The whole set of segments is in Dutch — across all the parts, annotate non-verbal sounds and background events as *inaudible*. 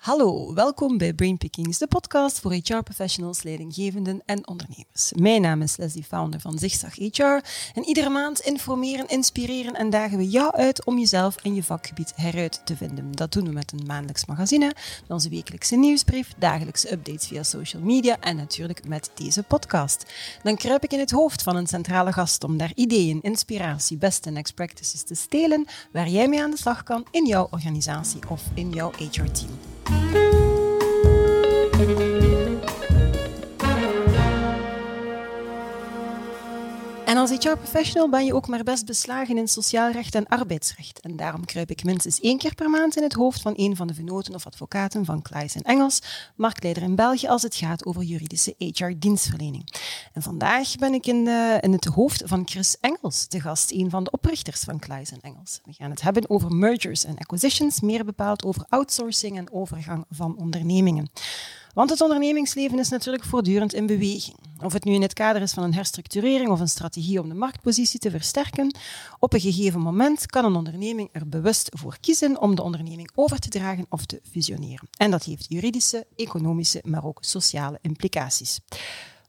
Hallo, welkom bij Brainpickings, de podcast voor HR-professionals, leidinggevenden en ondernemers. Mijn naam is Leslie, founder van Zigzag HR. En iedere maand informeren, inspireren en dagen we jou uit om jezelf en je vakgebied heruit te vinden. Dat doen we met een maandelijks magazine, onze wekelijkse nieuwsbrief, dagelijkse updates via social media en natuurlijk met deze podcast. Dan kruip ik in het hoofd van een centrale gast om daar ideeën, inspiratie, beste next practices te stelen waar jij mee aan de slag kan in jouw organisatie of in jouw HR-team. En als HR-professional ben je ook maar best beslagen in sociaal recht en arbeidsrecht. En daarom kruip ik minstens één keer per maand in het hoofd van een van de venoten of advocaten van Klaes en Engels, marktleider in België als het gaat over juridische HR-dienstverlening. En vandaag ben ik in, de, in het hoofd van Chris Engels, de gast, een van de oprichters van Klaes en Engels. We gaan het hebben over mergers en acquisitions, meer bepaald over outsourcing en overgang van ondernemingen. Want het ondernemingsleven is natuurlijk voortdurend in beweging. Of het nu in het kader is van een herstructurering of een strategie om de marktpositie te versterken, op een gegeven moment kan een onderneming er bewust voor kiezen om de onderneming over te dragen of te fusioneren. En dat heeft juridische, economische, maar ook sociale implicaties.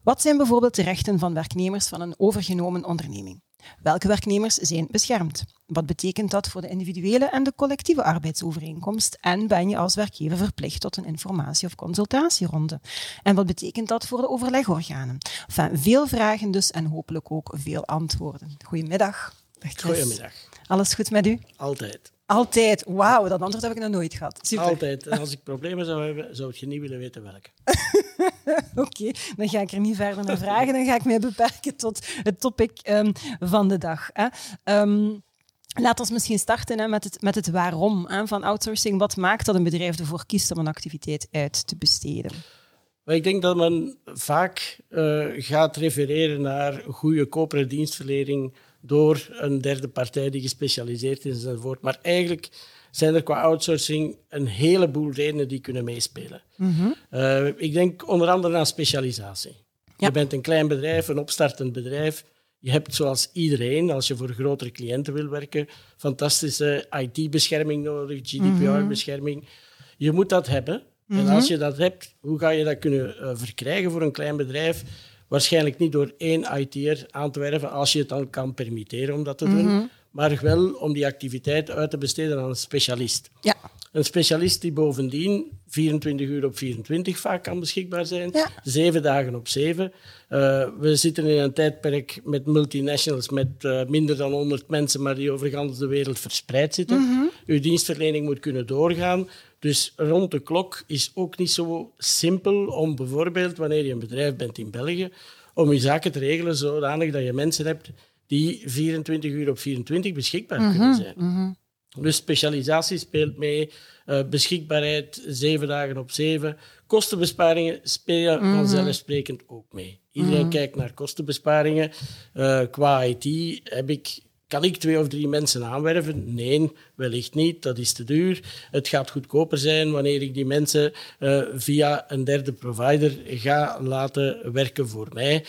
Wat zijn bijvoorbeeld de rechten van werknemers van een overgenomen onderneming? Welke werknemers zijn beschermd? Wat betekent dat voor de individuele en de collectieve arbeidsovereenkomst? En ben je als werkgever verplicht tot een informatie- of consultatieronde? En wat betekent dat voor de overlegorganen? Enfin, veel vragen dus en hopelijk ook veel antwoorden. Goedemiddag. Goedemiddag. Alles goed met u? Altijd. Altijd. Wauw, dat antwoord heb ik nog nooit gehad. Super. Altijd. En als ik problemen zou hebben, zou je niet willen weten welke. *laughs* *laughs* Oké, dan ga ik er niet verder naar vragen. Dan ga ik mij beperken tot het topic um, van de dag. Hè. Um, Laat ons misschien starten hè, met, het, met het waarom hè, van outsourcing. Wat maakt dat een bedrijf ervoor kiest om een activiteit uit te besteden? Ik denk dat men vaak uh, gaat refereren naar goede corporate dienstverlening door een derde partij die gespecialiseerd is enzovoort. Maar eigenlijk zijn er qua outsourcing een heleboel redenen die kunnen meespelen. Mm -hmm. uh, ik denk onder andere aan specialisatie. Ja. Je bent een klein bedrijf, een opstartend bedrijf. Je hebt zoals iedereen, als je voor grotere cliënten wil werken, fantastische IT-bescherming nodig, GDPR-bescherming. Je moet dat hebben. Mm -hmm. En als je dat hebt, hoe ga je dat kunnen uh, verkrijgen voor een klein bedrijf? Waarschijnlijk niet door één IT'er aan te werven, als je het dan kan permitteren om dat te doen, mm -hmm. Maar wel om die activiteit uit te besteden aan een specialist. Ja. Een specialist die bovendien 24 uur op 24 vaak kan beschikbaar zijn, ja. zeven dagen op zeven. Uh, we zitten in een tijdperk met multinationals met uh, minder dan 100 mensen, maar die over de wereld verspreid zitten. Mm -hmm. Uw dienstverlening moet kunnen doorgaan. Dus rond de klok is ook niet zo simpel om bijvoorbeeld, wanneer je een bedrijf bent in België, om je zaken te regelen zodanig dat je mensen hebt die 24 uur op 24 beschikbaar mm -hmm. kunnen zijn. Mm -hmm. Dus specialisatie speelt mee, uh, beschikbaarheid zeven dagen op zeven. Kostenbesparingen spelen mm -hmm. vanzelfsprekend ook mee. Iedereen -hmm. kijkt naar kostenbesparingen. Uh, qua IT heb ik, kan ik twee of drie mensen aanwerven? Nee, wellicht niet. Dat is te duur. Het gaat goedkoper zijn wanneer ik die mensen uh, via een derde provider ga laten werken voor mij.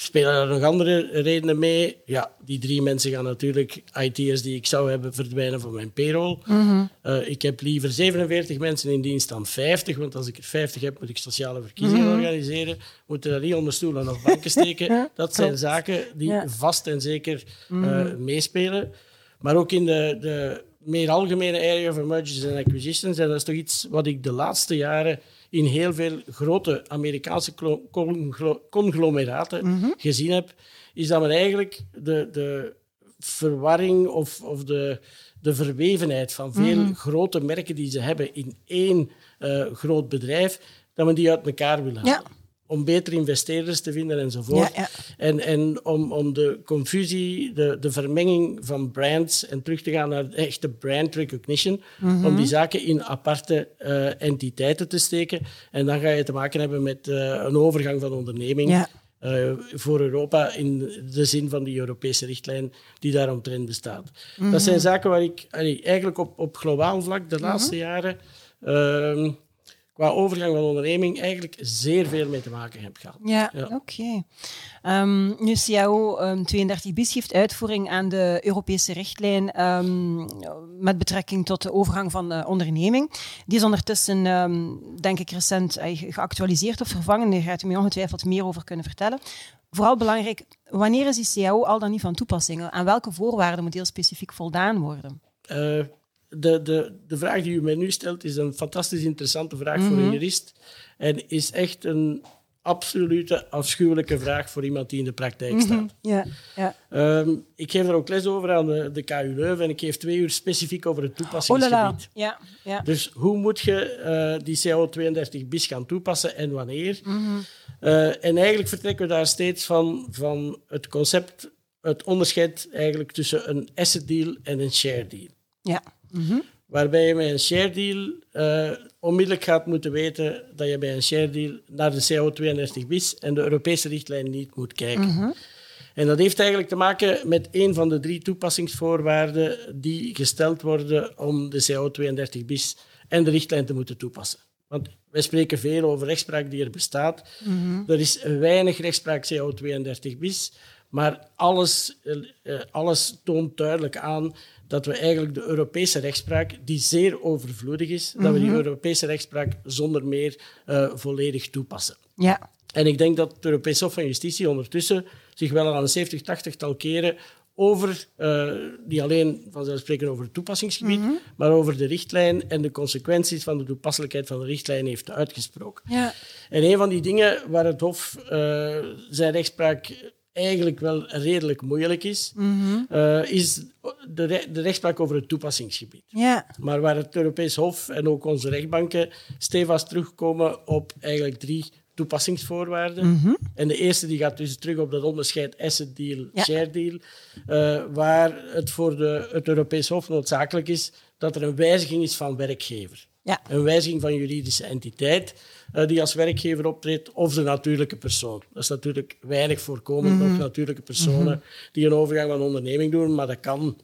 Spelen er nog andere redenen mee? Ja, die drie mensen gaan natuurlijk, IT'ers die ik zou hebben, verdwijnen van mijn payroll. Mm -hmm. uh, ik heb liever 47 mensen in dienst dan 50, want als ik er 50 heb, moet ik sociale verkiezingen mm -hmm. organiseren. Moeten er niet onder stoelen of banken steken. *laughs* Dat zijn zaken die ja. vast en zeker uh, mm -hmm. meespelen. Maar ook in de, de meer algemene area van mergers en acquisitions, en dat is toch iets wat ik de laatste jaren in heel veel grote Amerikaanse conglomeraten mm -hmm. gezien heb, is dat men eigenlijk de, de verwarring of, of de, de verwevenheid van veel mm -hmm. grote merken die ze hebben in één uh, groot bedrijf, dat men die uit elkaar wil halen. Ja om betere investeerders te vinden enzovoort. Ja, ja. En, en om, om de confusie, de, de vermenging van brands en terug te gaan naar echte brand recognition, mm -hmm. om die zaken in aparte uh, entiteiten te steken. En dan ga je te maken hebben met uh, een overgang van onderneming. Ja. Uh, voor Europa in de zin van die Europese richtlijn die daaromtrent bestaat. Mm -hmm. Dat zijn zaken waar ik allee, eigenlijk op, op globaal vlak de laatste mm -hmm. jaren qua overgang van onderneming eigenlijk zeer veel mee te maken heb gehad. Ja, oké. Ehm, nu, CAO um, 32 bis geeft uitvoering aan de Europese richtlijn um, met betrekking tot de overgang van de onderneming. Die is ondertussen, denk ik, recent uh, geactualiseerd of vervangen. Daar gaat u mij ongetwijfeld meer over kunnen vertellen. Vooral belangrijk, wanneer is die CAO al dan niet van toepassing? Aan welke voorwaarden moet heel specifiek voldaan worden? Uh, de, de, de vraag die u mij nu stelt is een fantastisch interessante vraag voor een mhm. jurist. En is echt een absolute afschuwelijke vraag voor iemand die in de praktijk mhm. staat. Ja, ja. Um, ik geef er ook les over aan de, de KU Leuven en ik geef twee uur specifiek over het toepassingsgebied. ja, ja. Dus hoe moet je uh, die CO32 bis gaan toepassen en wanneer? Mm uh, en eigenlijk vertrekken we daar steeds van, van het concept, het onderscheid eigenlijk tussen een asset deal en een share deal. Ja. Waarbij je met een share deal uh, onmiddellijk gaat moeten weten dat je bij een share deal naar de CO32 bis en de Europese richtlijn niet moet kijken. En dat heeft eigenlijk te maken met een van de drie toepassingsvoorwaarden die gesteld worden om de CO32 bis en de richtlijn te moeten toepassen. Want wij spreken veel over rechtspraak die er bestaat. Er is weinig rechtspraak CO32 bis, maar alles, uh, alles toont duidelijk aan dat we eigenlijk de Europese rechtspraak, die zeer overvloedig is, dat we die mhm. Europese rechtspraak zonder meer uh, volledig toepassen. Ja. En ik denk dat het Europees Hof van Justitie ondertussen zich wel al een 70, 80 tal keren over, uh, niet alleen vanzelfsprekend over het toepassingsgebied, mm maar over de richtlijn en de consequenties van de toepasselijkheid van de richtlijn heeft uitgesproken. Ja. En een van die dingen waar het Hof uh, zijn rechtspraak eigenlijk wel redelijk moeilijk is, mm is de, de, rechtspraak over het toepassingsgebied. Ja. Maar waar het Europees Hof en ook onze rechtbanken stevast terugkomen op eigenlijk drie toepassingsvoorwaarden. Mhm. En de eerste die gaat dus terug op dat onderscheid asset deal, share deal, uh, waar het voor de, het Europees Hof noodzakelijk is dat er een wijziging is van werkgever. Ja. Een wijziging van juridische entiteit uh, die als werkgever optreedt, of de natuurlijke persoon. Dat is natuurlijk weinig voorkomend, mm natuurlijke personen mhm. die een overgang van onderneming doen, maar dat kan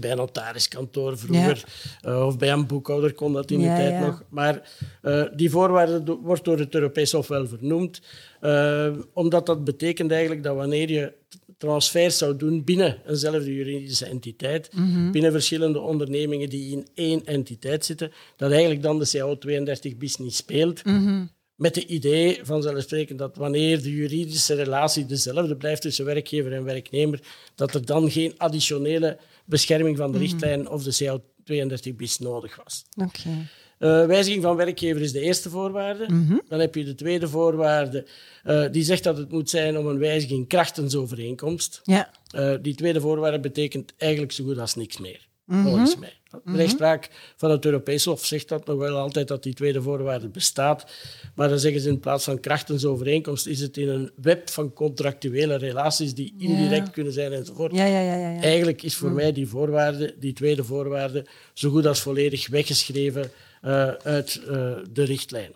bij een notariskantoor vroeger, uh, of bij een boekhouder kon dat in die tijd nog. Maar uh, die voorwaarde wordt door het Europees Hof wel vernoemd, uh, omdat dat betekent eigenlijk dat wanneer je transfers zou doen binnen eenzelfde juridische entiteit, mm binnen verschillende ondernemingen die in één entiteit zitten, dat eigenlijk dan de CO32 bis niet speelt. Mm Met het idee vanzelfsprekend dat wanneer de juridische relatie dezelfde blijft tussen werkgever en werknemer, dat er dan geen additionele bescherming van de mhm. richtlijn of de CO32 bis nodig was. Okay. Uh, wijziging van werkgever is de eerste voorwaarde. Mhm. Dan heb je de tweede voorwaarde, uh, die zegt dat het moet zijn om een wijziging krachtensovereenkomst. Ja. Uh, die tweede voorwaarde betekent eigenlijk zo goed als niks meer, mm volgens mij. De mhm. rechtspraak van het Europees Hof zegt dat nog wel altijd dat die tweede voorwaarde bestaat. Maar dan zeggen ze in plaats van krachtensovereenkomst is het in een web van contractuele relaties die indirect kunnen zijn enzovoort. Ja, ja, ja, Eigenlijk is voor mhm. mij die voorwaarde, die tweede voorwaarde, zo goed als volledig weggeschreven uh, uit uh, de richtlijn.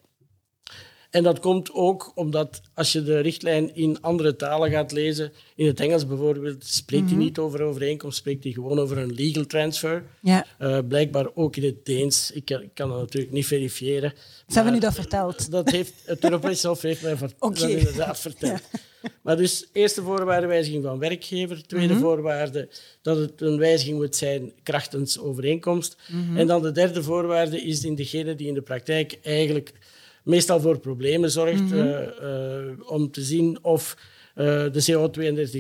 En dat komt ook omdat als je de richtlijn in andere talen gaat lezen, in het Engels bijvoorbeeld, spreekt hij mhm. niet over overeenkomst, spreekt hij gewoon over een legal transfer. Ja. Uh, blijkbaar ook in het Deens. Ik, ik, kan dat natuurlijk niet verifiëren. Ze hebben u dat verteld? Dat heeft, het Europese Hof heeft mij ver okay. dat inderdaad verteld. Maar dus, eerste voorwaarde wijziging van werkgever. Tweede mm voorwaarde dat het een wijziging moet zijn krachtens overeenkomst. Mhm. En dan de derde voorwaarde is in degene die in de praktijk eigenlijk meestal voor problemen zorgt mhm. eh, eh, om te zien of uh, de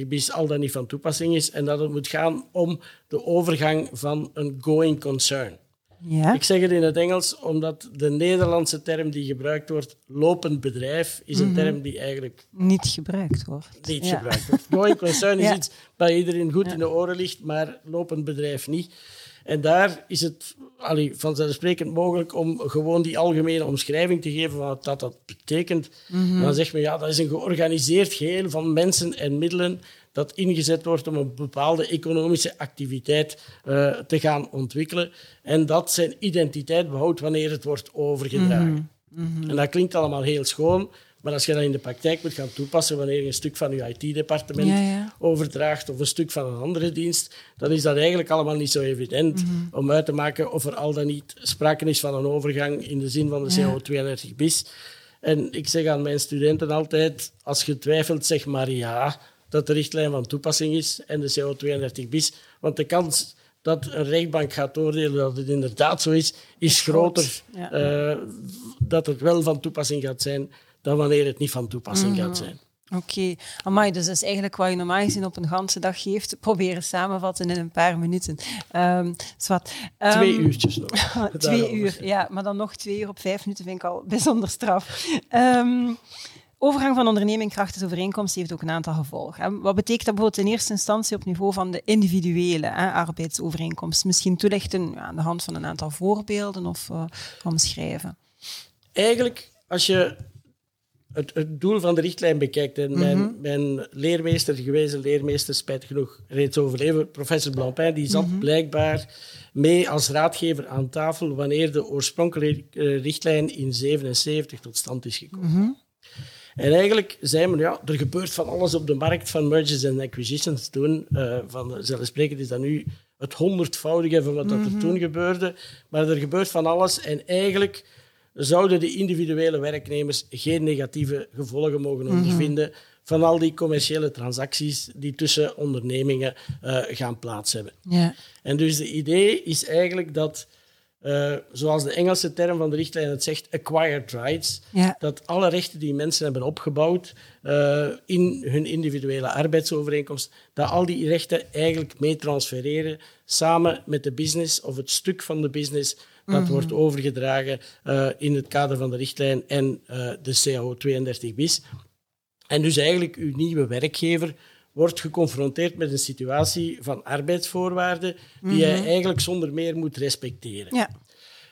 CO32 bis al dan niet van toepassing is en dat het moet gaan om de overgang van een going concern. Ja. Ik zeg het in het Engels omdat de Nederlandse term die gebruikt wordt, lopend bedrijf, is een mhm. term die eigenlijk niet gebruikt wordt. Niet gebruikt wordt. Going concern *laughs* is iets dat iedereen goed in de oren ligt, maar lopend bedrijf niet. En daar is het allee, vanzelfsprekend mogelijk om gewoon die algemene omschrijving te geven van wat dat, dat betekent. Mhm. Dan zegt men, ja, dat is een georganiseerd geheel van mensen en middelen dat ingezet wordt om een bepaalde economische activiteit uh, te gaan ontwikkelen. En dat zijn identiteit behoudt wanneer het wordt overgedragen. Mhm. Mhm. En dat klinkt allemaal heel schoon, Maar als je dat in de praktijk moet gaan toepassen, wanneer je een stuk van je IT-departement overdraagt of een stuk van een andere dienst, dan is dat eigenlijk allemaal niet zo evident mhm. om uit te maken of er al dan niet sprake is van een overgang in de zin van de CO32 bis. En ik zeg aan mijn studenten altijd, als je twijfelt, zeg maar ja, dat de richtlijn van toepassing is en de CO32 bis. Want de kans dat een rechtbank gaat oordelen dat het inderdaad zo is, is groter uh, dat het wel van toepassing gaat zijn dan wanneer het niet van toepassing gaat mhm. zijn. Oké, okay. dus dat is eigenlijk wat je normaal gezien op een ganse dag geeft, proberen samenvatten in een paar minuten. Um, zwart. Um, twee uurtjes nog. *laughs* twee uur, ja, maar dan nog twee uur op vijf minuten vind ik al bijzonder straf. Um, overgang van onderneming krachtens overeenkomst heeft ook een aantal gevolgen. Wat betekent dat bijvoorbeeld in eerste instantie op niveau van de individuele hè, arbeidsovereenkomst? Misschien toelichten ja, aan de hand van een aantal voorbeelden of uh, omschrijven. Eigenlijk, als je het, het, doel van de richtlijn bekijkt, en mijn, mhm. mijn leermeester, gewezen leermeester, spijt genoeg reeds overleven, professor Blancpain, die zat mhm. blijkbaar mee als raadgever aan tafel wanneer de oorspronkelijke eh, richtlijn in 1977 tot stand is gekomen. Mhm. En eigenlijk zei men, ja, er gebeurt van alles op de markt van mergers en acquisitions toen. Uh, van, zelfsprekend is dat nu het honderdvoudige van wat dat er toen gebeurde. Maar er gebeurt van alles en eigenlijk zouden de individuele werknemers geen negatieve gevolgen mogen mhm. ondervinden van al die commerciële transacties die tussen ondernemingen uh, gaan plaats hebben. Ja. En dus de idee is eigenlijk dat, uh, zoals de Engelse term van de richtlijn het zegt, acquired rights, dat alle rechten die mensen hebben opgebouwd uh, in hun individuele arbeidsovereenkomst, dat al die rechten eigenlijk mee transfereren samen met de business of het stuk van de business dat mhm. wordt overgedragen uh, in het kader van de richtlijn en uh, de CAO 32 bis. En dus eigenlijk uw nieuwe werkgever wordt geconfronteerd met een situatie van arbeidsvoorwaarden die mm hij eigenlijk zonder meer moet respecteren. Ja.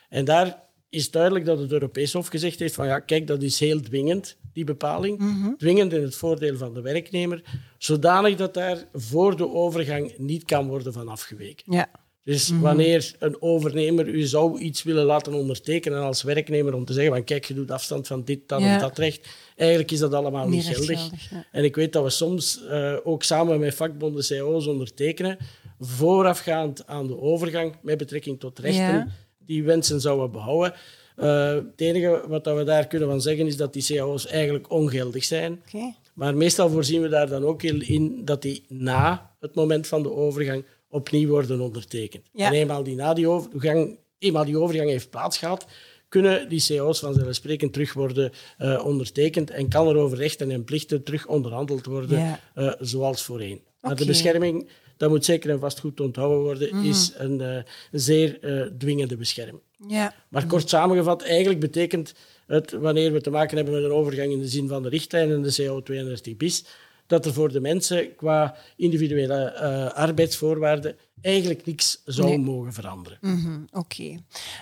En daar is duidelijk dat het Europees Hof gezegd heeft van ja, kijk, dat is heel dwingend, die bepaling. Mhm. Dwingend in het voordeel van de werknemer, zodanig dat daar voor de overgang niet kan worden van afgeweken. Ja. Dus mhm. wanneer een overnemer u zou iets willen laten ondertekenen als werknemer om te zeggen van kijk, je doet afstand van dit, dat ja. dat recht, eigenlijk is dat allemaal niet, geldig. En ik weet dat we soms uh, ook samen met vakbonden CO's ondertekenen, voorafgaand aan de overgang met betrekking tot rechten die wensen zouden behouden. Uh, het enige wat we daar kunnen van zeggen is dat die CAO's eigenlijk ongeldig zijn. Okay. Maar meestal voorzien we daar dan ook in dat die na het moment van de overgang opnieuw worden ondertekend. En eenmaal die, na die, overgang, eenmaal die overgang heeft plaatsgehad, kunnen die CO's vanzelfsprekend terug worden uh, ondertekend en kan er over rechten en plichten terug onderhandeld worden, uh, zoals voorheen. Maar de bescherming, dat moet zeker en vast goed onthouden worden, mhm. is een uh, zeer dwingende bescherming. Ja. Maar kort samengevat, eigenlijk betekent het, wanneer we te maken hebben met een overgang in de zin van de richtlijn en de CO 32 bis, dat er voor de mensen qua individuele uh, arbeidsvoorwaarden eigenlijk niks zou mogen veranderen. Mhm, oké.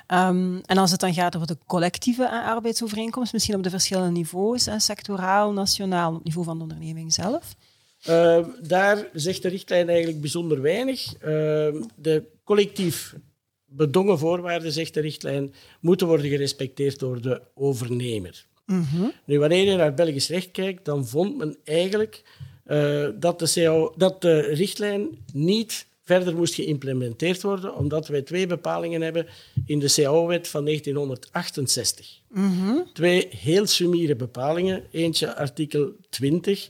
Ehm, en als het dan gaat over de collectieve arbeidsovereenkomst, misschien op de verschillende niveaus, sectoraal, nationaal, op niveau van de onderneming zelf? Uh, daar zegt de richtlijn eigenlijk bijzonder weinig. Uh, de collectief bedongen voorwaarden, zegt de richtlijn, moeten worden gerespecteerd door de overnemer. Nu, wanneer je naar Belgisch recht kijkt, dan vond men eigenlijk uh, dat, de CO, dat de richtlijn niet verder moest geïmplementeerd worden, omdat wij twee bepalingen hebben in de CAO-wet van 1968. Mhm. Twee heel sumiere bepalingen. Eentje artikel 20,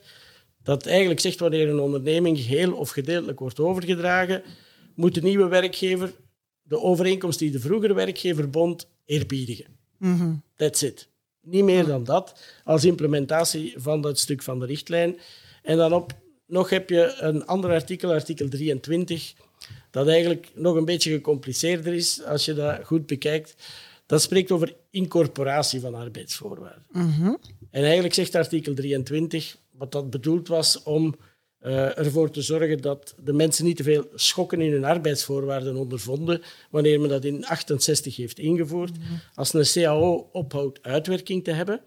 dat eigenlijk zegt wanneer een onderneming geheel of gedeeltelijk wordt overgedragen, moet de nieuwe werkgever de overeenkomst die de vroegere werkgever bond eerbiedigen. Mm That's it. Niet meer dan dat, als implementatie van dat stuk van de richtlijn. En dan op, nog heb je een ander artikel, artikel 23, dat eigenlijk nog een beetje gecompliceerder is als je dat goed bekijkt. Dat spreekt over incorporatie van arbeidsvoorwaarden. Mhm. En eigenlijk zegt artikel 23, wat dat bedoeld was om uh, ervoor te zorgen dat de mensen niet te veel schokken in hun arbeidsvoorwaarden ondervonden wanneer men dat in 68 heeft ingevoerd. Mhm. Als een CAO ophoudt uitwerking te hebben,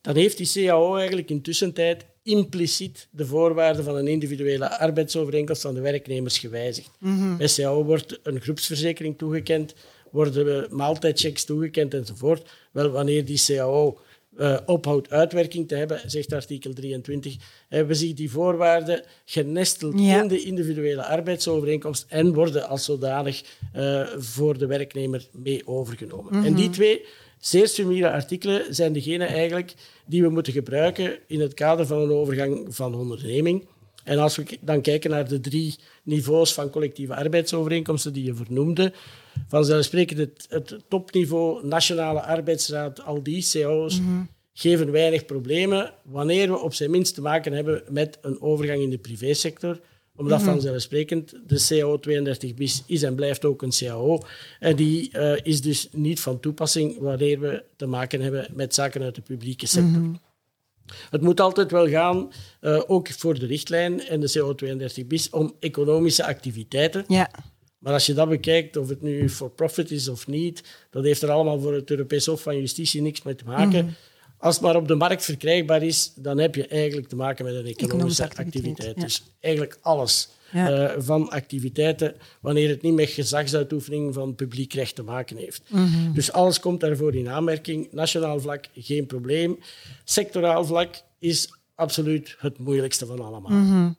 dan heeft die CAO eigenlijk in tussentijd impliciet de voorwaarden van een individuele arbeidsovereenkomst van de werknemers gewijzigd. Mm Bij CAO wordt een groepsverzekering toegekend, worden maaltijdchecks toegekend enzovoort. Wel, wanneer die CAO uh, ophoudt uitwerking te hebben, zegt artikel 23, hebben zich die voorwaarden genesteld in de individuele arbeidsovereenkomst en worden als zodanig uh, voor de werknemer mee overgenomen. En die mhm. twee zeer summiere artikelen zijn degene eigenlijk die we moeten gebruiken in het kader van een overgang van onderneming. En als we dan kijken naar de drie niveaus van collectieve arbeidsovereenkomsten die je vernoemde, vanzelfsprekend het, het topniveau Nationale Arbeidsraad, al die CO's, mhm. geven weinig problemen wanneer we op zijn minst te maken hebben met een overgang in de privésector omdat mm -hmm. vanzelfsprekend de CAO 32 bis is en blijft ook een CAO. En die uh, is dus niet van toepassing wanneer we te maken hebben met zaken uit de publieke sector. Mm -hmm. Het moet altijd wel gaan, uh, ook voor de richtlijn en de CO 32 bis, om economische activiteiten. Ja. Maar als je dat bekijkt, of het nu for profit is of niet, dat heeft er allemaal voor het Europees Hof van Justitie niks mee te maken. Mm Als het maar op de markt verkrijgbaar is, dan heb je eigenlijk te maken met een economische, activiteit. activiteit. Dus eigenlijk alles. Uh, van activiteiten wanneer het niet met gezagsuitoefening van publiek recht te maken heeft. Mm Dus alles komt daarvoor in aanmerking. Nationaal vlak geen probleem. Sectoraal vlak is absoluut het moeilijkste van allemaal. Mm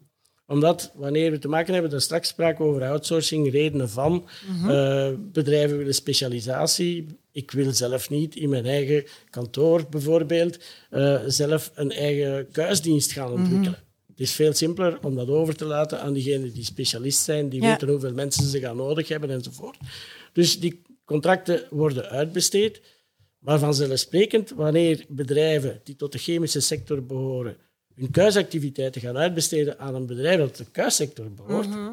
omdat wanneer we te maken hebben, daar straks sprake over outsourcing, redenen van. Mm uh, bedrijven willen specialisatie. Ik wil zelf niet in mijn eigen kantoor bijvoorbeeld uh, zelf een eigen kuisdienst gaan mhm. ontwikkelen. Het is veel simpeler om dat over te laten aan diegenen die specialist zijn, die weten hoeveel mensen ze gaan nodig hebben enzovoort. Dus die contracten worden uitbesteed. Maar vanzelfsprekend, wanneer bedrijven die tot de chemische sector behoren hun kuisactiviteiten gaan uitbesteden aan een bedrijf dat de kuissector behoort, mhm.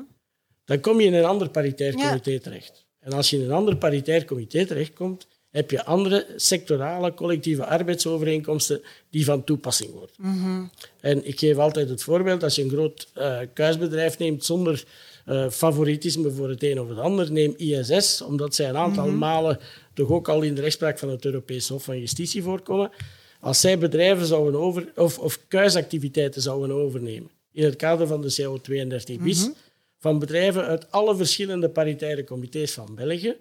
dan kom je in een ander paritair comité terecht. En als je in een ander paritair comité terechtkomt, heb je andere sectorale collectieve arbeidsovereenkomsten die van toepassing worden. Mhm. En ik geef altijd het voorbeeld, als je een groot uh, kuisbedrijf neemt zonder uh, favoritisme voor het een of het ander, neem ISS, omdat zij een aantal mhm. malen toch ook al in de rechtspraak van het Europees Hof van Justitie voorkomen. Als zij bedrijven zouden over, of, of kuisactiviteiten zouden overnemen in het kader van de CO32 bis, mhm. van bedrijven uit alle verschillende paritaire comité's van België,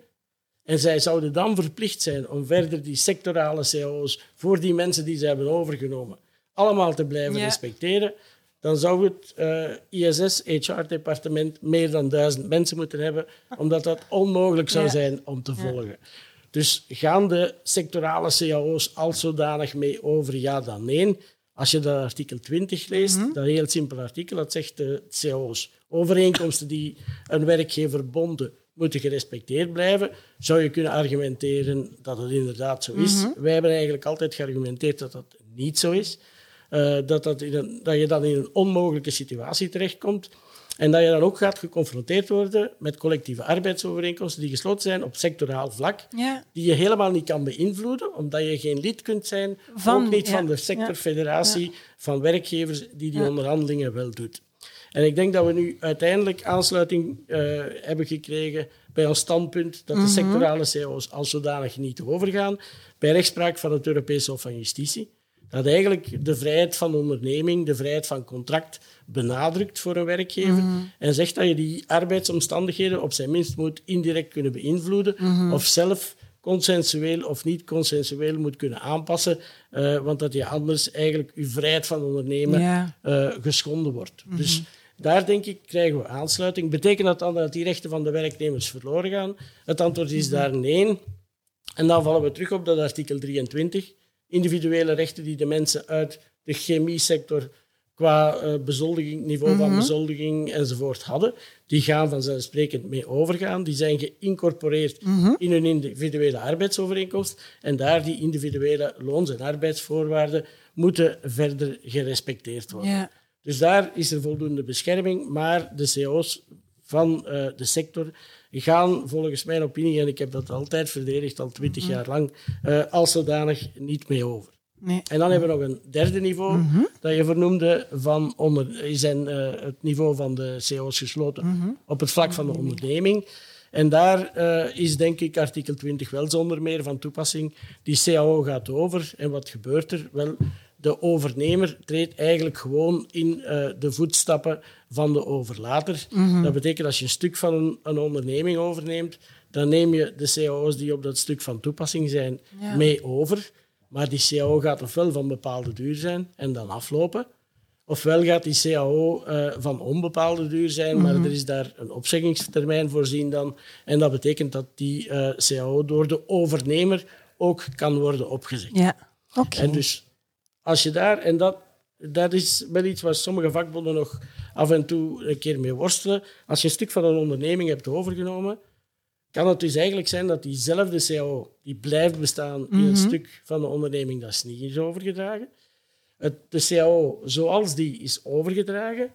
en zij zouden dan verplicht zijn om verder die sectorale CO's voor die mensen die ze hebben overgenomen allemaal te blijven respecteren. Dan zou het uh, eh, ISS-HR-departement meer dan duizend mensen moeten hebben, omdat dat onmogelijk zou zijn om te volgen. Dus gaan de sectorale CAO's als zodanig mee over? Ja, dan nee. Als je dat artikel 20 leest, mm dat heel simpel artikel, dat zegt de CAO's overeenkomsten die een werkgever bonden moeten gerespecteerd blijven, zou je kunnen argumenteren dat het inderdaad zo is. Mhm. Wij hebben eigenlijk altijd geargumenteerd dat dat niet zo is. Uh, dat, dat, een, dat je dan in een onmogelijke situatie terechtkomt. En dat je dan ook gaat geconfronteerd worden met collectieve arbeidsovereenkomsten die gesloten zijn op sectoraal vlak, die je helemaal niet kan beïnvloeden, omdat je geen lid kunt zijn, van, ook niet van de sectorfederatie van werkgevers die die onderhandelingen wel doet. En ik denk dat we nu uiteindelijk aansluiting uh, hebben gekregen bij ons standpunt dat de mhm. sectorale CO's als zodanig niet overgaan, bij rechtspraak van het Europees Hof van Justitie. Dat eigenlijk de vrijheid van onderneming, de vrijheid van contract benadrukt voor een werkgever mhm. en zegt dat je die arbeidsomstandigheden op zijn minst moet indirect kunnen beïnvloeden mhm. of zelf consensueel of niet consensueel moet kunnen aanpassen, uh, want dat je anders eigenlijk je vrijheid van ondernemen uh, geschonden wordt. Dus daar denk ik krijgen we aansluiting. Betekent dat dan dat die rechten van de werknemers verloren gaan? Het antwoord is daar nee. En dan vallen we terug op dat artikel 23. Individuele rechten die de mensen uit de chemiesector qua uh, bezoldiging, niveau van mhm. bezoldiging enzovoort hadden, die gaan vanzelfsprekend mee overgaan. Die zijn geïncorporeerd mhm. in hun individuele arbeidsovereenkomst. En daar die individuele loons- en arbeidsvoorwaarden moeten verder gerespecteerd worden. Dus daar is er voldoende bescherming, maar de CO's van uh, de sector gaan volgens mijn opinie, en ik heb dat altijd verdedigd, al twintig mhm. jaar lang, uh, als zodanig niet mee over. Nee. En dan hebben we nog een derde niveau mm dat je vernoemde, van onder, zijn uh, het niveau van de CO's gesloten mhm. op het vlak van de onderneming. En daar uh, is denk ik artikel 20 wel zonder meer van toepassing. Die CAO gaat over en wat gebeurt er? Wel, de overnemer treedt eigenlijk gewoon in uh, de voetstappen van de overlater. Mhm. Dat betekent als je een stuk van een, een, onderneming overneemt, dan neem je de cao's die op dat stuk van toepassing zijn mee over. Maar die CAO gaat ofwel van bepaalde duur zijn en dan aflopen. Ofwel gaat die CAO uh, van onbepaalde duur zijn, maar er is daar een opzeggingstermijn voorzien dan. En dat betekent dat die uh, CAO door de overnemer ook kan worden opgezegd. Ja, oké. En dus als je daar, en dat, dat is wel iets waar sommige vakbonden nog af en toe een keer mee worstelen. Als je een stuk van een onderneming hebt overgenomen, kan het dus eigenlijk zijn dat diezelfde CAO die blijft bestaan in een mhm. stuk van de onderneming dat is niet is overgedragen. Het, de CAO zoals die is overgedragen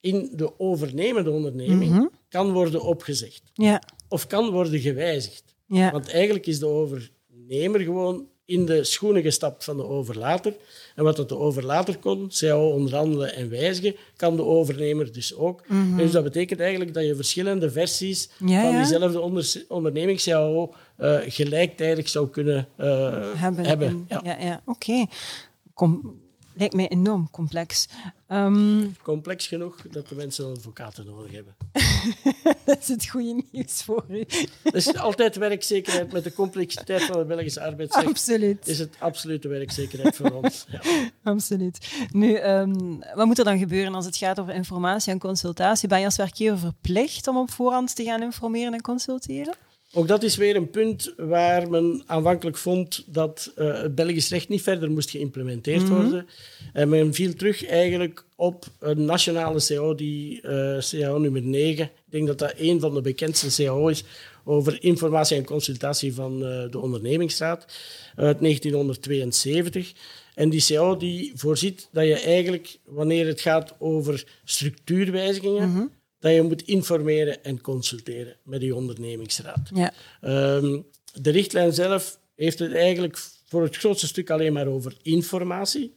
in de overnemende onderneming mhm. kan worden opgezegd. Ja. Of kan worden gewijzigd. Ja. Want eigenlijk is de overnemer gewoon in de schoenen gestapt van de overlater. En wat dat de overlater kon, CAO onderhandelen en wijzigen, kan de overnemer dus ook. Mm Dus dat betekent eigenlijk dat je verschillende versies van diezelfde onder ondernemings-CAO uh, gelijktijdig zou kunnen uh, hebben. hebben. Ja, ja, ja. oké. Okay lijkt mij enorm complex. Ehm, complex genoeg dat de mensen een advocaten nodig hebben. *laughs* dat is het goede nieuws voor u. Is altijd werkzekerheid met de complexiteit van de Belgische arbeidsrecht. Absoluut. Is het absolute werkzekerheid voor ons. Ja. Absoluut. Nu, um, wat moet er dan gebeuren als het gaat over informatie en consultatie? Ben je als werkgever verplicht om op voorhand te gaan informeren en consulteren? Ook dat is weer een punt waar men aanvankelijk vond dat uh, het Belgisch recht niet verder moest geïmplementeerd mhm. worden. En men viel terug eigenlijk op een nationale CO, die uh, eh, CAO nummer 9. Ik denk dat dat een van de bekendste CAO is over informatie en consultatie van uh, de ondernemingsraad uit 1972. En die CO die voorziet dat je eigenlijk, wanneer het gaat over structuurwijzigingen, mhm dat je moet informeren en consulteren met die ondernemingsraad. Ja. Ehm, de richtlijn zelf heeft het eigenlijk voor het grootste stuk alleen maar over informatie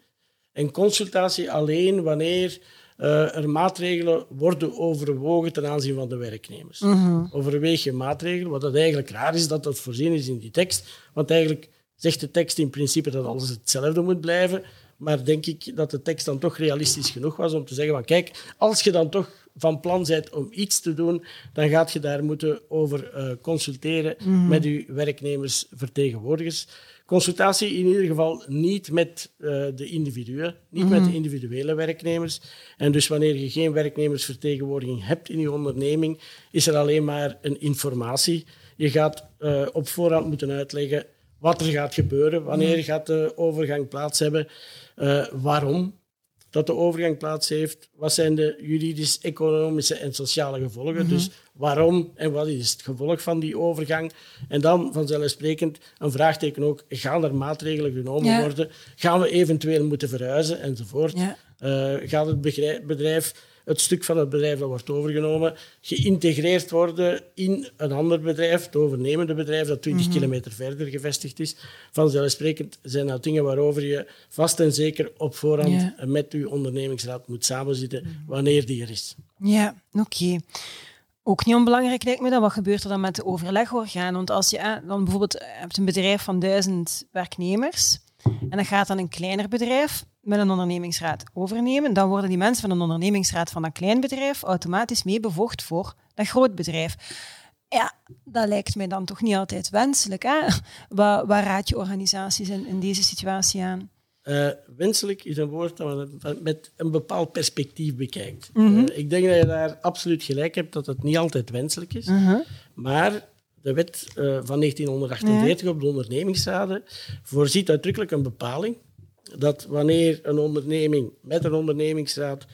en consultatie alleen wanneer uh, er maatregelen worden overwogen ten aanzien van de werknemers. Mm Overweeg je maatregelen, wat dat eigenlijk raar is dat dat voorzien is in die tekst, want eigenlijk zegt de tekst in principe dat alles hetzelfde moet blijven, maar denk ik dat de tekst dan toch realistisch genoeg was om te zeggen van kijk, als je dan toch van plan bent om iets te doen, dan gaat je daar moeten over uh, consulteren mm. met je werknemersvertegenwoordigers. Consultatie in ieder geval niet met uh, de individuen, niet met de mhm. individuele werknemers. En dus wanneer je geen werknemersvertegenwoordiging hebt in je onderneming, is er alleen maar een informatie. Je gaat uh, op voorhand moeten uitleggen wat er gaat gebeuren, wanneer mm. gaat de overgang plaats hebben, waarom dat de overgang plaats heeft. Wat zijn de juridisch, economische en sociale gevolgen? Mhm. Dus waarom en wat is het gevolg van die overgang? En dan vanzelfsprekend een vraagteken ook, gaan er maatregelen genomen worden? Gaan we eventueel moeten verhuizen enzovoort? Ja. Uh, gaat het bedrijf het stuk van het bedrijf dat wordt overgenomen, geïntegreerd worden in een ander bedrijf, het overnemende bedrijf dat 20 mhm. kilometer verder gevestigd is. Vanzelfsprekend zijn dat dingen waarover je vast en zeker op voorhand met je ondernemingsraad moet samenzitten mhm. wanneer die er is. Ja, oké. Ook niet onbelangrijk lijkt me dat. Wat gebeurt er dan met de overlegorganen? Want als je dan bijvoorbeeld hebt een bedrijf van duizend werknemers en dan gaat dan een kleiner bedrijf met een ondernemingsraad overnemen, dan worden die mensen van een ondernemingsraad van dat klein bedrijf automatisch mee bevoegd voor dat groot bedrijf. Ja, dat lijkt mij dan toch niet altijd wenselijk. Hè? Waar, waar raad je organisaties in, in deze situatie aan? Uh, wenselijk is een woord dat men met een bepaald perspectief bekijkt. Mhm. Eh, ik denk dat je daar absoluut gelijk hebt dat het niet altijd wenselijk is. Mhm. Maar de wet uh, van 1948 op de ondernemingsraden voorziet uitdrukkelijk een bepaling dat wanneer een onderneming met een ondernemingsraad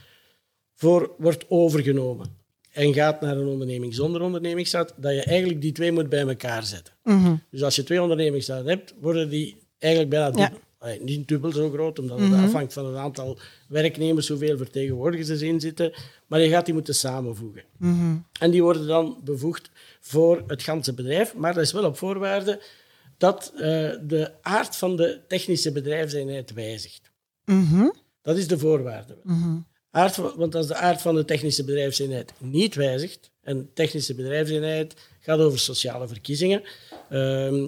voor wordt overgenomen en gaat naar een onderneming zonder ondernemingsraad, dat je eigenlijk die twee moet bij elkaar zetten. Mhm. Dus als je twee ondernemingsraden hebt, worden die eigenlijk bijna dubbel. niet dubbel zo groot, omdat het mhm. afhangt van het aantal werknemers, hoeveel vertegenwoordigers erin zitten, maar je gaat die moeten samenvoegen. Mhm. En die worden dan bevoegd voor het ganse bedrijf, maar dat is wel op voorwaarde dat uh, de aard van de technische bedrijfseenheid wijzigt. Mhm. Dat is de voorwaarde. Mm aard want als de aard van de technische bedrijfseenheid niet wijzigt, en technische bedrijfseenheid gaat over sociale verkiezingen, uh,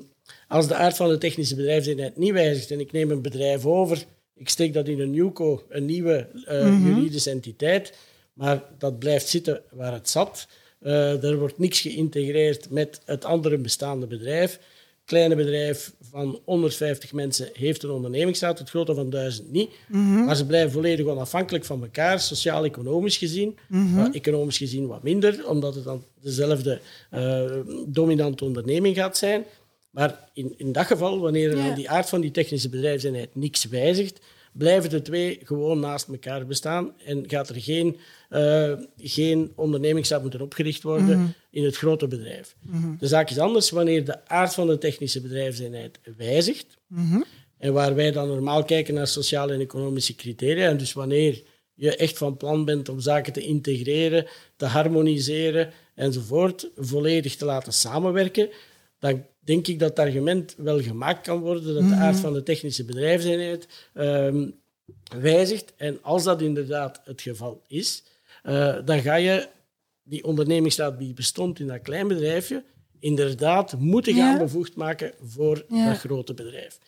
als de aard van de technische bedrijfseenheid niet wijzigt en ik neem een bedrijf over, ik steek dat in een NewCo, een nieuwe uh, juridische entiteit, maar dat blijft zitten waar het zat, uh, er wordt niks geïntegreerd met het andere bestaande bedrijf, kleine bedrijf van 150 mensen heeft een ondernemingsraad, het grote van 1000 niet. Maar ze blijven volledig onafhankelijk van elkaar, sociaal-economisch gezien. Uh, economisch gezien wat minder, omdat het dan dezelfde uh, dominante onderneming gaat zijn. Maar in, in dat geval, wanneer er aan die aard van die technische bedrijfseenheid niks wijzigt, blijven de twee gewoon naast elkaar bestaan en gaat er geen, uh, geen ondernemingsraad moeten opgericht worden mhm. in het grote bedrijf. Mhm. De zaak is anders wanneer de aard van de technische bedrijfseenheid wijzigt. Mhm. En waar wij dan normaal kijken naar sociale en economische criteria. En dus wanneer je echt van plan bent om zaken te integreren, te harmoniseren enzovoort, volledig te laten samenwerken, dan denk ik dat het argument wel gemaakt kan worden dat de mhm. aard van de technische bedrijfseenheid um, wijzigt. En als dat inderdaad het geval is, uh, dan ga je die ondernemingsraad die bestond in dat klein bedrijfje inderdaad moeten gaan bevoegd maken voor dat grote bedrijf.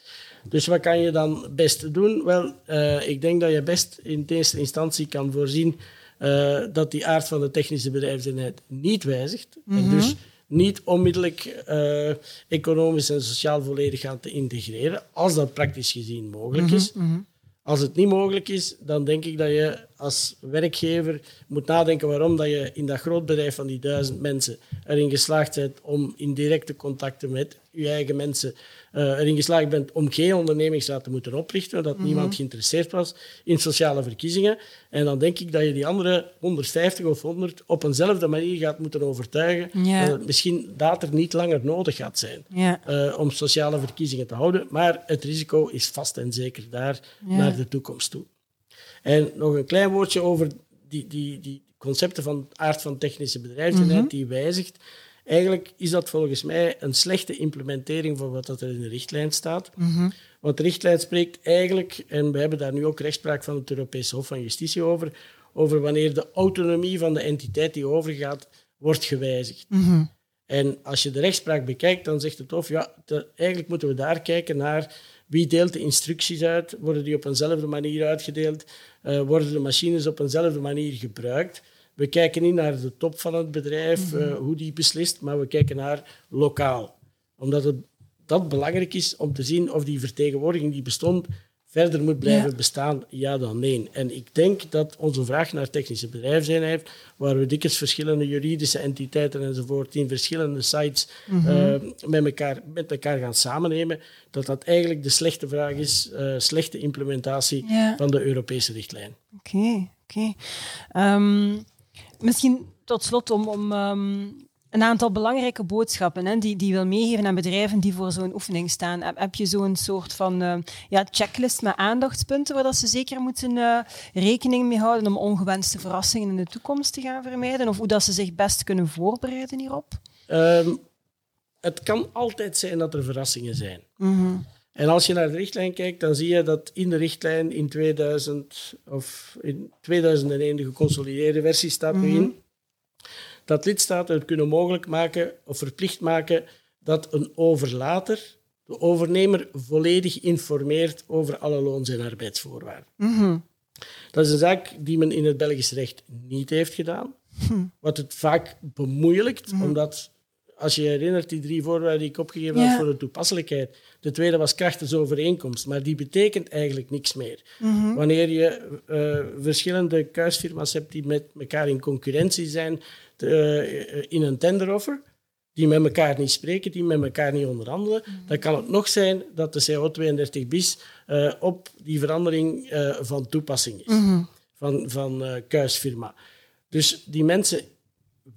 Dus wat kan je dan best doen? Wel, uh, ik denk dat je best in eerste instantie kan voorzien uh, dat die aard van de technische bedrijfseenheid niet wijzigt. En mhm. dus niet onmiddellijk uh, economisch en sociaal volledig gaan te integreren, als dat praktisch gezien mogelijk is. Mhm, mhm. Als het niet mogelijk is, dan denk ik dat je als werkgever moet nadenken waarom dat je in dat groot bedrijf van die duizend mensen erin geslaagd bent om in directe contacten met je eigen mensen uh, erin geslaagd bent om geen ondernemingsraad te moeten oprichten, dat mhm. niemand geïnteresseerd was in sociale verkiezingen. En dan denk ik dat je die andere 150 of 100 op eenzelfde manier gaat moeten overtuigen dat het misschien later niet langer nodig gaat zijn uh, om sociale verkiezingen te houden. Maar het risico is vast en zeker daar naar de toekomst toe. En nog een klein woordje over die, die, die concepten van aard van technische bedrijfsbeleid mhm. die wijzigt. Eigenlijk is dat volgens mij een slechte implementering van wat er in de richtlijn staat. Mm Want de richtlijn spreekt eigenlijk, en we hebben daar nu ook rechtspraak van het Europese Hof van Justitie over, over wanneer de autonomie van de entiteit die overgaat, wordt gewijzigd. Mhm. En als je de rechtspraak bekijkt, dan zegt het Hof, ja, eigenlijk moeten we daar kijken naar wie deelt de instructies uit, worden die op eenzelfde manier uitgedeeld, uh, worden de machines op eenzelfde manier gebruikt. We kijken niet naar de top van het bedrijf, mhm. eh, hoe die beslist, maar we kijken naar lokaal. Omdat het, dat belangrijk is om te zien of die vertegenwoordiging die bestond verder moet blijven bestaan, ja dan nee. En ik denk dat onze vraag naar technische bedrijfseenheid, waar we dikwijls verschillende juridische entiteiten enzovoort in verschillende sites mhm. eh, met, elkaar, met elkaar gaan samennemen, dat dat eigenlijk de slechte vraag is, uh, slechte implementatie van de Europese richtlijn. Oké, oké. Ehm, Misschien tot slot om, om um, een aantal belangrijke boodschappen hè, die, die wil meegeven aan bedrijven die voor zo'n oefening staan. Heb, je zo'n soort van uh, ja, checklist met aandachtspunten waar dat ze zeker moeten uh, rekening mee houden om ongewenste verrassingen in de toekomst te gaan vermijden? Of hoe dat ze zich best kunnen voorbereiden hierop? Um, het kan altijd zijn dat er verrassingen zijn. Mm -hmm. En als je naar de richtlijn kijkt, dan zie je dat in de richtlijn in 2000 of in 2001 de geconsolideerde versie staat nu in, mhm. Dat lidstaten het kunnen mogelijk maken of verplicht maken dat een overlater de overnemer volledig informeert over alle loons- en arbeidsvoorwaarden. Mhm. Dat is een zaak die men in het Belgisch recht niet heeft gedaan, hm. wat het vaak bemoeilijkt, mhm. omdat als je herinnert, die drie voorwaarden die ik opgegeven ja. had voor de toepasselijkheid. De tweede was krachtensovereenkomst, maar die betekent eigenlijk niks meer. Mhm. Wanneer je uh, verschillende kuisfirma's hebt die met elkaar in concurrentie zijn in een tenderoffer, die met elkaar niet spreken, die met elkaar niet onderhandelen, mhm. dan kan het nog zijn dat de CO32 bis uh, op die verandering van toepassing is, mhm. van, van kuisfirma. Dus die mensen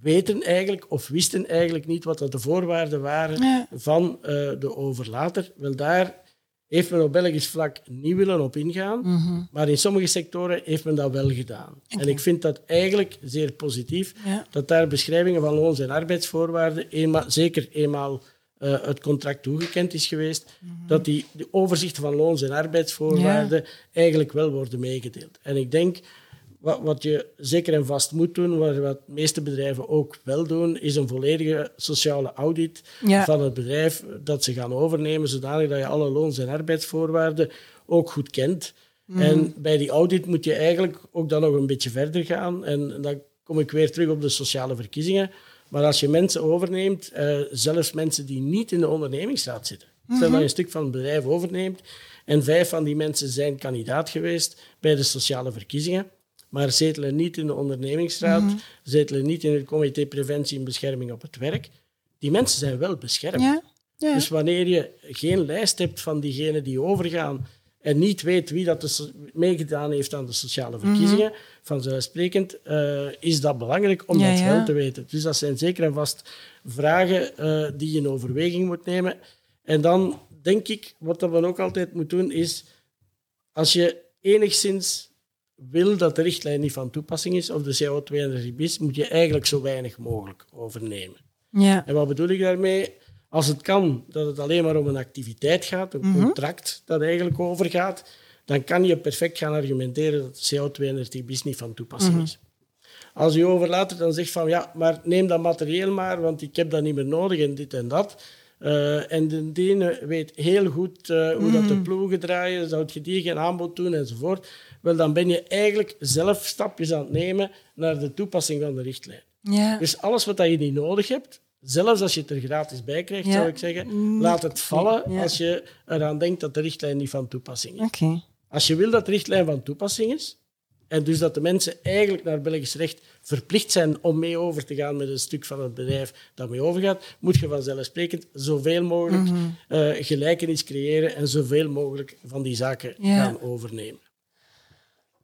weten eigenlijk of wisten eigenlijk niet wat de voorwaarden waren van de overlater. Wel, daar heeft men op Belgisch vlak niet willen op ingaan, mhm. maar in sommige sectoren heeft men dat wel gedaan. En ik vind dat eigenlijk zeer positief, dat daar beschrijvingen van loons- en arbeidsvoorwaarden, eenmaal, zeker eenmaal uh, het contract toegekend is geweest, mhm. dat die de overzichten van loons- en arbeidsvoorwaarden eigenlijk wel worden meegedeeld. En ik denk wat, wat, je zeker en vast moet doen, wat, wat de meeste bedrijven ook wel doen, is een volledige sociale audit van het bedrijf dat ze gaan overnemen, zodanig dat je alle loons- en arbeidsvoorwaarden ook goed kent. Mhm. En bij die audit moet je eigenlijk ook dan nog een beetje verder gaan. En dan kom ik weer terug op de sociale verkiezingen. Maar als je mensen overneemt, uh, zelfs mensen die niet in de ondernemingsraad zitten. Stel dat je een stuk van het bedrijf overneemt en vijf van die mensen zijn kandidaat geweest bij de sociale verkiezingen, maar zetelen niet in de ondernemingsraad, mm zetelen niet in het comité preventie en bescherming op het werk. Die mensen zijn wel beschermd. Ja. Ja. Dus wanneer je geen lijst hebt van diegenen die overgaan en niet weet wie dat meegedaan heeft aan de sociale verkiezingen, mm vanzelfsprekend uh, is dat belangrijk om dat wel te weten. Dus dat zijn zeker en vast vragen uh, die je in overweging moet nemen. En dan denk ik, wat dat we ook altijd moeten doen, is als je enigszins wil dat de richtlijn niet van toepassing is, of de CO2-energie is, moet je eigenlijk zo weinig mogelijk overnemen. Ja. En wat bedoel ik daarmee? Als het kan dat het alleen maar om een activiteit gaat, een mhm. contract dat eigenlijk overgaat, dan kan je perfect gaan argumenteren dat de CO2-energie niet van toepassing mhm. is. Als je overlaat dan zegt van ja, maar neem dat materieel maar, want ik heb dat niet meer nodig en dit en dat. Uh, en de ene weet heel goed uh, hoe dat de mhm. ploegen draaien, zou je die geen aanbod doen enzovoort. Wel, dan ben je eigenlijk zelf stapjes aan het nemen naar de toepassing van de richtlijn. Ja. Dus alles wat je niet nodig hebt, zelfs als je het er gratis bij krijgt, zou ik zeggen, laat het vallen als je eraan denkt dat de richtlijn niet van toepassing is. Okay. Als je wil dat de richtlijn van toepassing is, en dus dat de mensen eigenlijk naar Belgisch recht verplicht zijn om mee over te gaan met een stuk van het bedrijf dat mee overgaat, moet je vanzelfsprekend zoveel mogelijk mm gelijkenis creëren en zoveel mogelijk van die zaken gaan overnemen.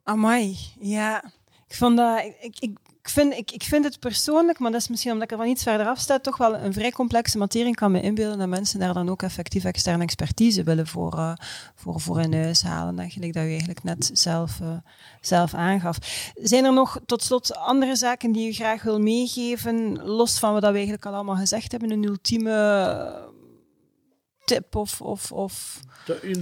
Amai, ja. Ik vond dat... Ik, ik, ik vind, ik, ik vind het persoonlijk, maar dat is misschien omdat ik er van iets verder af sta, toch wel een vrij complexe materie. Ik kan me inbeelden dat mensen daar dan ook effectief externe expertise willen voor, uh, voor, voor in huis halen. Eigenlijk dat u eigenlijk net zelf, uh, zelf aangaf. Zijn er nog tot slot andere zaken die u graag wil meegeven, los van wat we eigenlijk al allemaal gezegd hebben? Een ultieme tip of, of, of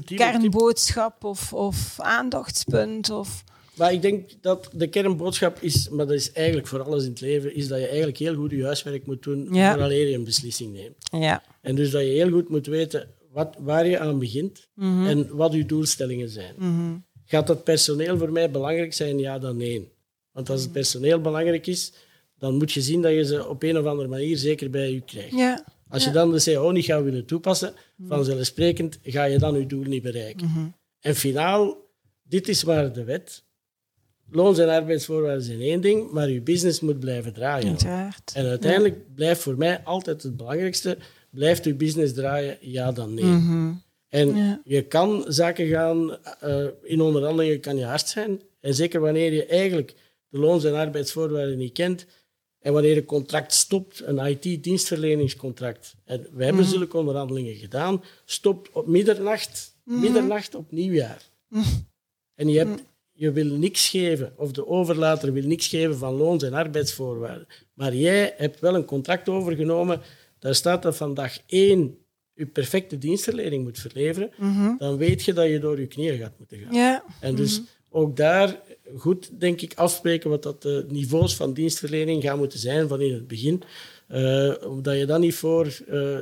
kernboodschap of, of aandachtspunt? Of... Maar ik denk dat de kernboodschap is, maar dat is eigenlijk voor alles in het leven, is dat je eigenlijk heel goed je huiswerk moet doen ja. vooraleer je een beslissing neemt. Ja. En dus dat je heel goed moet weten wat, waar je aan begint mhm. en wat je doelstellingen zijn. Mhm. Gaat dat personeel voor mij belangrijk zijn? Ja, dan nee. Want als het personeel belangrijk is, dan moet je zien dat je ze op een of andere manier zeker bij je krijgt. Ja. Als je dan de CO niet gaat willen toepassen, mhm. vanzelfsprekend ga je dan je doel niet bereiken. En finaal, dit is maar de wet loons- en arbeidsvoorwaarden zijn één ding, maar je business moet blijven draaien. En uiteindelijk blijft voor mij altijd het belangrijkste, blijft je business draaien, ja dan nee. Mhm. En je kan zaken gaan, uh, in onderhandelingen kan je hard zijn. En zeker wanneer je eigenlijk de loons- en arbeidsvoorwaarden niet kent, en wanneer een contract stopt, een IT-dienstverleningscontract, en we hebben mhm. zulke onderhandelingen gedaan, stopt op middernacht, mm middernacht op nieuwjaar. Mhm. En je hebt je wil niks geven, of de overlater wil niks geven van loons- en arbeidsvoorwaarden. Maar jij hebt wel een contract overgenomen, daar staat dat van dag één je perfecte dienstverlening moet verleveren, mhm. dan weet je dat je door je knieën gaat moeten gaan. Ja. En dus mhm. ook daar goed, denk ik, afspreken wat dat de niveaus van dienstverlening gaan moeten zijn van in het begin. Uh, omdat je dan niet voor uh,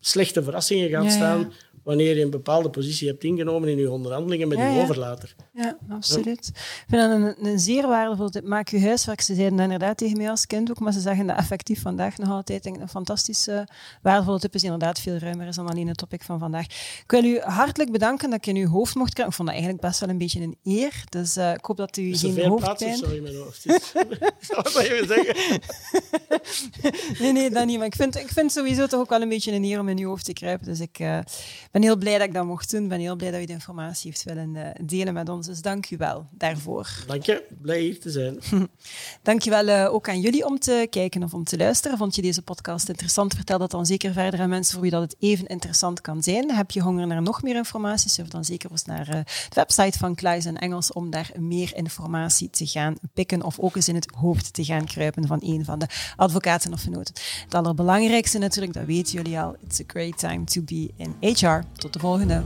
slechte verrassingen gaat staan, wanneer je een bepaalde positie hebt ingenomen in je onderhandelingen met ja, je overlater. Ja, absoluut. Ik vind dat een, een zeer waardevol tip. Maak je huiswerk. Ze zeiden dat inderdaad tegen mij als kind ook, maar ze zeggen dat effectief vandaag nog altijd denk, een fantastische, waardevolle tip is inderdaad veel ruimer is dan alleen het topic van vandaag. Ik wil u hartelijk bedanken dat ik in uw hoofd mocht krijgen. Ik vond dat eigenlijk best wel een beetje een eer. Dus uh, ik hoop dat u is geen hoofdpijn... Sorry, in mijn hoofd *laughs* Zou dat even zeggen? *laughs* nee, nee, dat niet. Maar ik vind, ik vind sowieso toch ook wel een beetje een eer om in uw hoofd te kruipen. Dus ik uh, ben heel blij dat ik dat mocht doen. Ik ben heel blij dat u de informatie heeft willen uh, delen met ons. Dus dank u wel daarvoor. Dank je, blij hier te zijn. *laughs* dank je wel uh, ook aan jullie om te kijken of om te luisteren. Vond je deze podcast interessant? Vertel dat dan zeker verder aan mensen voor wie dat het even interessant kan zijn. Heb je honger naar nog meer informatie? Surf dan zeker eens naar uh, de website van Kluis en Engels om daar meer informatie te gaan pikken of ook eens in het hoofd te gaan kruipen van een van de advocaten of vernoten. Het allerbelangrijkste natuurlijk, dat weten jullie al, it's a great time to be in HR. Tot de volgende.